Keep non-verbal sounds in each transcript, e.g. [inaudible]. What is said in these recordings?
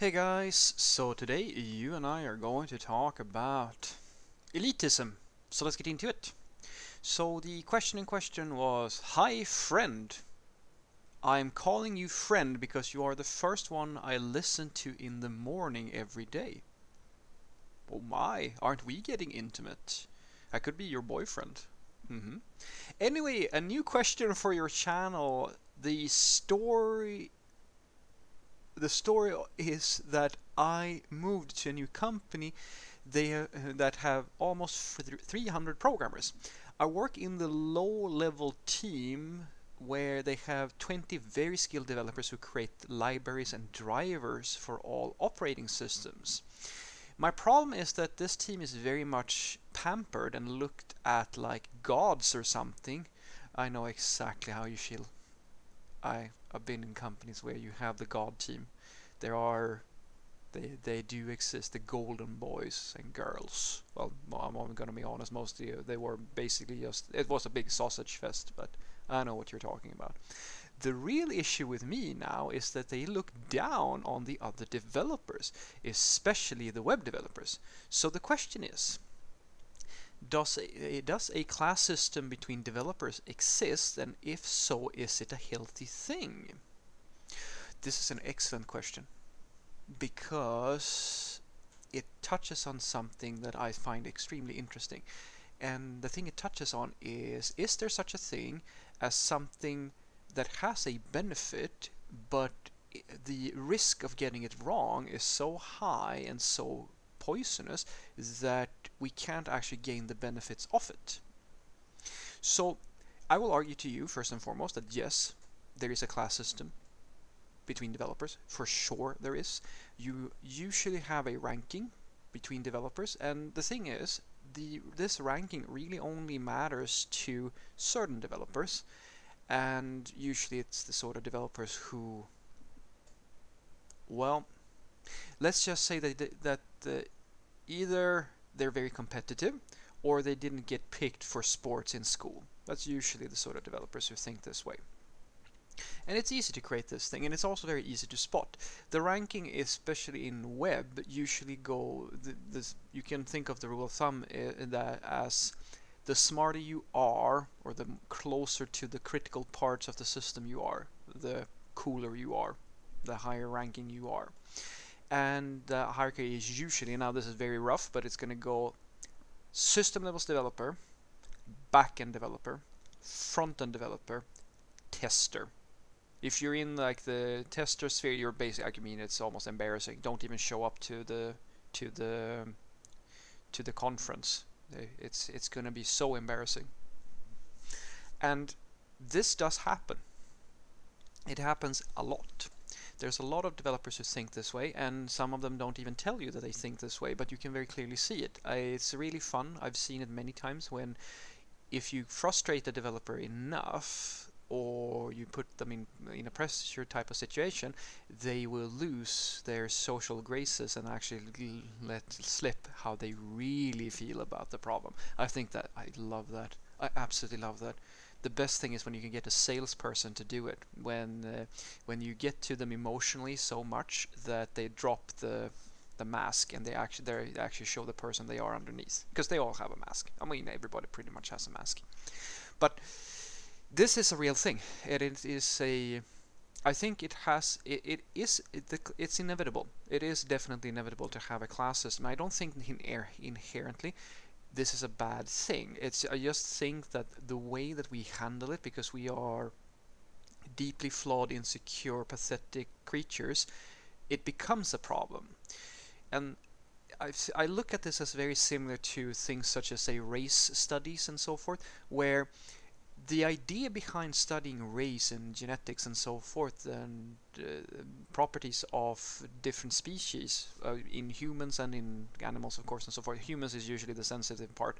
Hey guys, so today you and I are going to talk about elitism. So let's get into it. So the question in question was Hi friend. I'm calling you friend because you are the first one I listen to in the morning every day. Oh my, aren't we getting intimate? I could be your boyfriend. Mm-hmm. Anyway, a new question for your channel. The story the story is that I moved to a new company they, uh, that have almost 300 programmers. I work in the low level team where they have 20 very skilled developers who create libraries and drivers for all operating systems. My problem is that this team is very much pampered and looked at like gods or something. I know exactly how you feel. I have been in companies where you have the god team. There are they they do exist the golden boys and girls. Well, I'm, I'm gonna be honest. Mostly they were basically just it was a big sausage fest, but I know what you're talking about. The real issue with me now is that they look down on the other developers, especially the web developers. So the question is, does a, does a class system between developers exist and if so is it a healthy thing? This is an excellent question because it touches on something that I find extremely interesting. And the thing it touches on is is there such a thing as something that has a benefit but the risk of getting it wrong is so high and so poisonous that we can't actually gain the benefits of it. So I will argue to you first and foremost that yes, there is a class system between developers. For sure there is. You usually have a ranking between developers and the thing is the this ranking really only matters to certain developers and usually it's the sort of developers who well let's just say that that uh, either they're very competitive or they didn't get picked for sports in school. That's usually the sort of developers who think this way. And it's easy to create this thing, and it's also very easy to spot. The ranking, especially in web, usually go. This, you can think of the rule of thumb uh, that as the smarter you are, or the closer to the critical parts of the system you are, the cooler you are, the higher ranking you are and uh, the hierarchy is usually now this is very rough but it's going to go system levels developer backend developer front end developer tester. If you're in like the tester sphere you're basically I mean it's almost embarrassing. Don't even show up to the to the to the conference. Eh, it's it's going to be so embarrassing. And this does happen. It happens a lot there's a lot of developers who think this way, and some of them don't even tell you that they think this way, but you can very clearly see it. Uh, it's really fun. I've seen it many times when if you frustrate the developer enough or you put them in in a pressure type of situation, they will lose their social graces and actually let slip how they really feel about the problem. I think that I love that. I absolutely love that the best thing is when you can get a salesperson to do it. When uh, when you get to them emotionally so much that they drop the the mask and they actually they actually show the person they are underneath because they all have a mask. I mean everybody pretty much has a mask. But this is a real thing. It is a I think it has it, it is it, it's inevitable. It is definitely inevitable to have a class system. I don't think in, inherently this is a bad thing. It's I just think that the way that we handle it, because we are deeply flawed, insecure, pathetic creatures, it becomes a problem. And I've, I look at this as very similar to things such as say race studies and so forth, where the idea behind studying race and genetics and so forth and uh, properties of different species uh, in humans and in animals of course and so forth humans is usually the sensitive part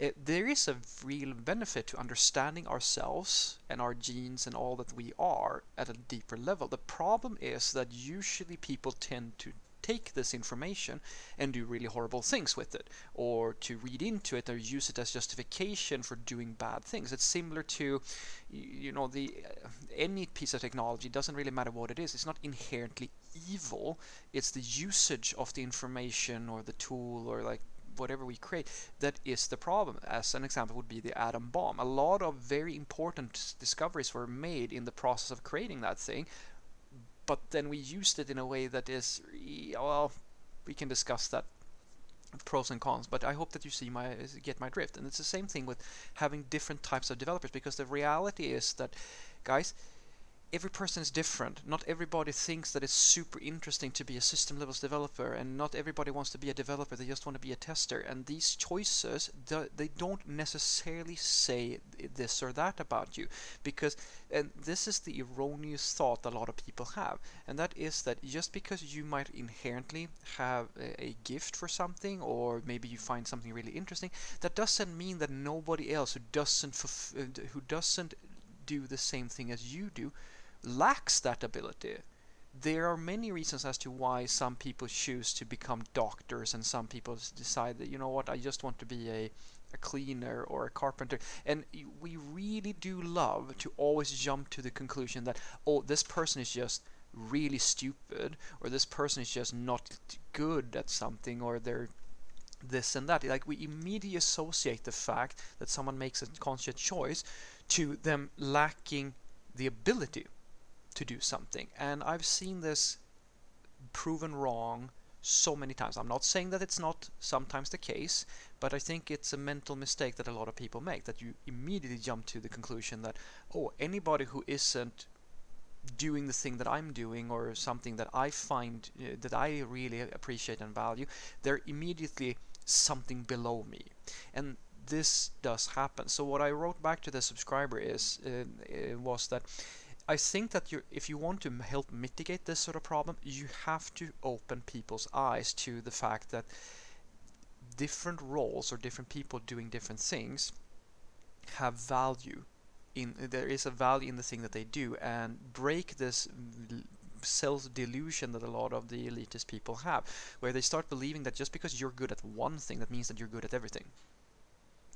it, there is a real benefit to understanding ourselves and our genes and all that we are at a deeper level. The problem is that usually people tend to take this information and do really horrible things with it, or to read into it or use it as justification for doing bad things. It's similar to, you know, the uh, any piece of technology doesn't really matter what it is. It's not inherently evil. It's the usage of the information or the tool or like whatever we create that is the problem. As an example would be the atom bomb. A lot of very important discoveries were made in the process of creating that thing, but then we used it in a way that is well, we can discuss that pros and cons but i hope that you see my get my drift. And it's the same thing with having different types of developers because the reality is that guys every person is different. Not everybody thinks that it's super interesting to be a system levels developer, and not everybody wants to be a developer. They just want to be a tester. And these choices, they don't necessarily say this or that about you, because and this is the erroneous thought a lot of people have, and that is that just because you might inherently have a, gift for something, or maybe you find something really interesting, that doesn't mean that nobody else who doesn't uh, who doesn't do the same thing as you do lacks that ability. There are many reasons as to why some people choose to become doctors and some people decide that, you know what, I just want to be a, a cleaner or a carpenter. And we really do love to always jump to the conclusion that, oh, this person is just really stupid or this person is just not good at something or they're this and that. Like we immediately associate the fact that someone makes a conscious choice to them lacking the ability to do something. And I've seen this proven wrong so many times. I'm not saying that it's not sometimes the case, but I think it's a mental mistake that a lot of people make that you immediately jump to the conclusion that, oh, anybody who isn't doing the thing that I'm doing or something that I find uh, that I really appreciate and value, they're immediately something below me. And this does happen. So what I wrote back to the subscriber is uh, was that I think that you, if you want to help mitigate this sort of problem, you have to open people's eyes to the fact that different roles or different people doing different things have value. In there is a value in the thing that they do, and break this self delusion that a lot of the elitist people have, where they start believing that just because you're good at one thing, that means that you're good at everything.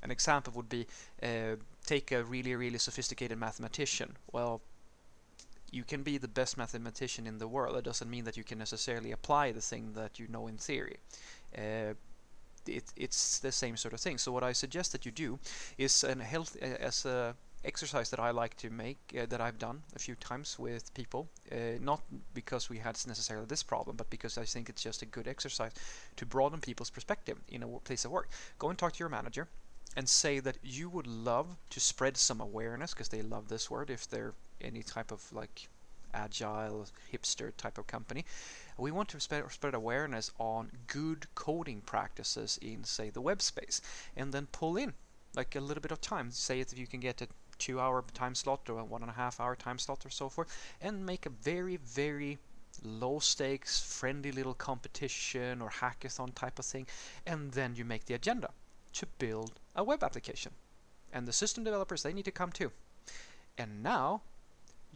An example would be uh, take a really, really sophisticated mathematician. Well, you can be the best mathematician in the world. It doesn't mean that you can necessarily apply the thing that you know in theory. Uh, it, it's the same sort of thing. So what I suggest that you do is an health uh, as a exercise that I like to make uh, that I've done a few times with people. Uh, not because we had necessarily this problem, but because I think it's just a good exercise to broaden people's perspective in a place of work. Go and talk to your manager and say that you would love to spread some awareness because they love this word if they're any type of like agile hipster type of company. We want to spread, spread awareness on good coding practices in say the web space and then pull in like a little bit of time. Say if you can get a two hour time slot or a one and a half hour time slot or so forth and make a very very low stakes friendly little competition or hackathon type of thing and then you make the agenda to build a web application. And the system developers they need to come too. And now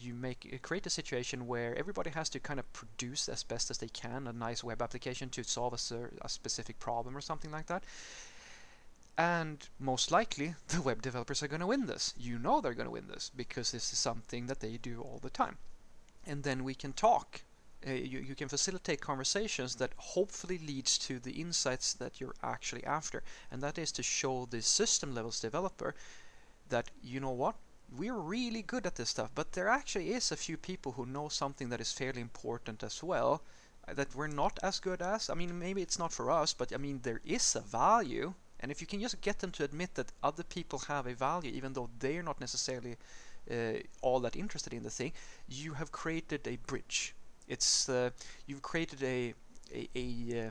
you make create a situation where everybody has to kind of produce as best as they can a nice web application to solve a, a specific problem or something like that. And most likely, [laughs] the web developers are going to win this. You know they're going to win this because this is something that they do all the time. And then we can talk. Uh, you, you can facilitate conversations that hopefully leads to the insights that you're actually after. And that is to show the system levels developer that, you know what, we're really good at this stuff, but there actually is a few people who know something that is fairly important as well uh, that we're not as good as. I mean, maybe it's not for us, but I mean, there is a value. And if you can just get them to admit that other people have a value, even though they're not necessarily uh, all that interested in the thing, you have created a bridge. It's uh, you've created a a, a uh,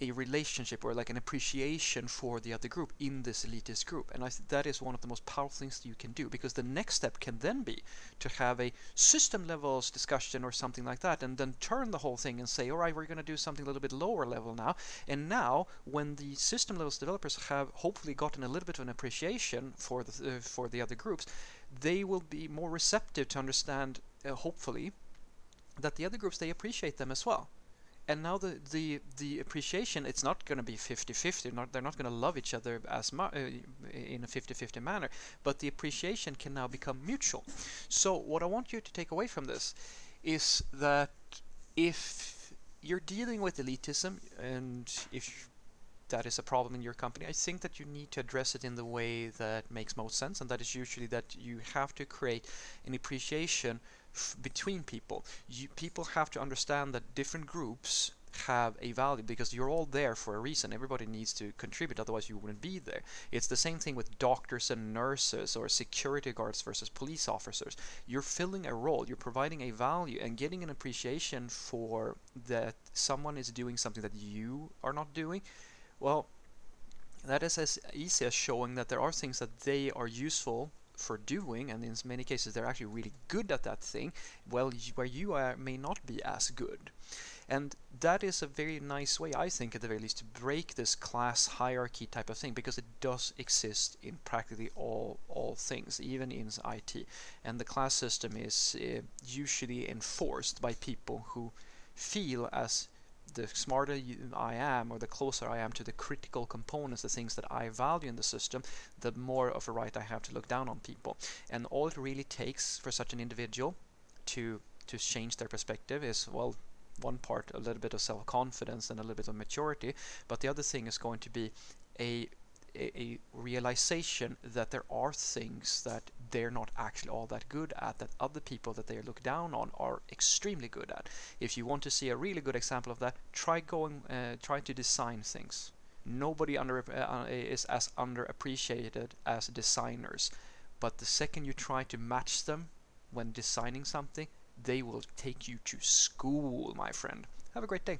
a relationship or like an appreciation for the other group in this elitist group. And I think that is one of the most powerful things that you can do because the next step can then be to have a system levels discussion or something like that and then turn the whole thing and say all right we're going to do something a little bit lower level now. And now when the system levels developers have hopefully gotten a little bit of an appreciation for the uh, for the other groups they will be more receptive to understand uh, hopefully that the other groups they appreciate them as well and now the the the appreciation it's not going to be 50-50 not they're not going to love each other as much uh, in a 50-50 manner but the appreciation can now become mutual. So what i want you to take away from this is that if you're dealing with elitism and if that is a problem in your company, I think that you need to address it in the way that makes most sense, and that is usually that you have to create an appreciation between people. You, people have to understand that different groups have a value because you're all there for a reason. Everybody needs to contribute, otherwise you wouldn't be there. It's the same thing with doctors and nurses or security guards versus police officers. You're filling a role, you're providing a value and getting an appreciation for that someone is doing something that you are not doing. Well, that is as easy as showing that there are things that they are useful for doing, and in many cases they're actually really good at that thing, well, where you are, may not be as good. And that is a very nice way, I think, at the very least, to break this class hierarchy type of thing, because it does exist in practically all all things, even in IT. And the class system is uh, usually enforced by people who feel as the smarter I am or the closer I am to the critical components, the things that I value in the system, the more of a right I have to look down on people. And all it really takes for such an individual to to change their perspective is well one part a little bit of self-confidence and a little bit of maturity but the other thing is going to be a a, realization that there are things that they're not actually all that good at that other people that they look down on are extremely good at. If you want to see a really good example of that, try going uh, try to design things. Nobody under uh, is as underappreciated as designers, but the second you try to match them when designing something, they will take you to school, my friend. Have a great day.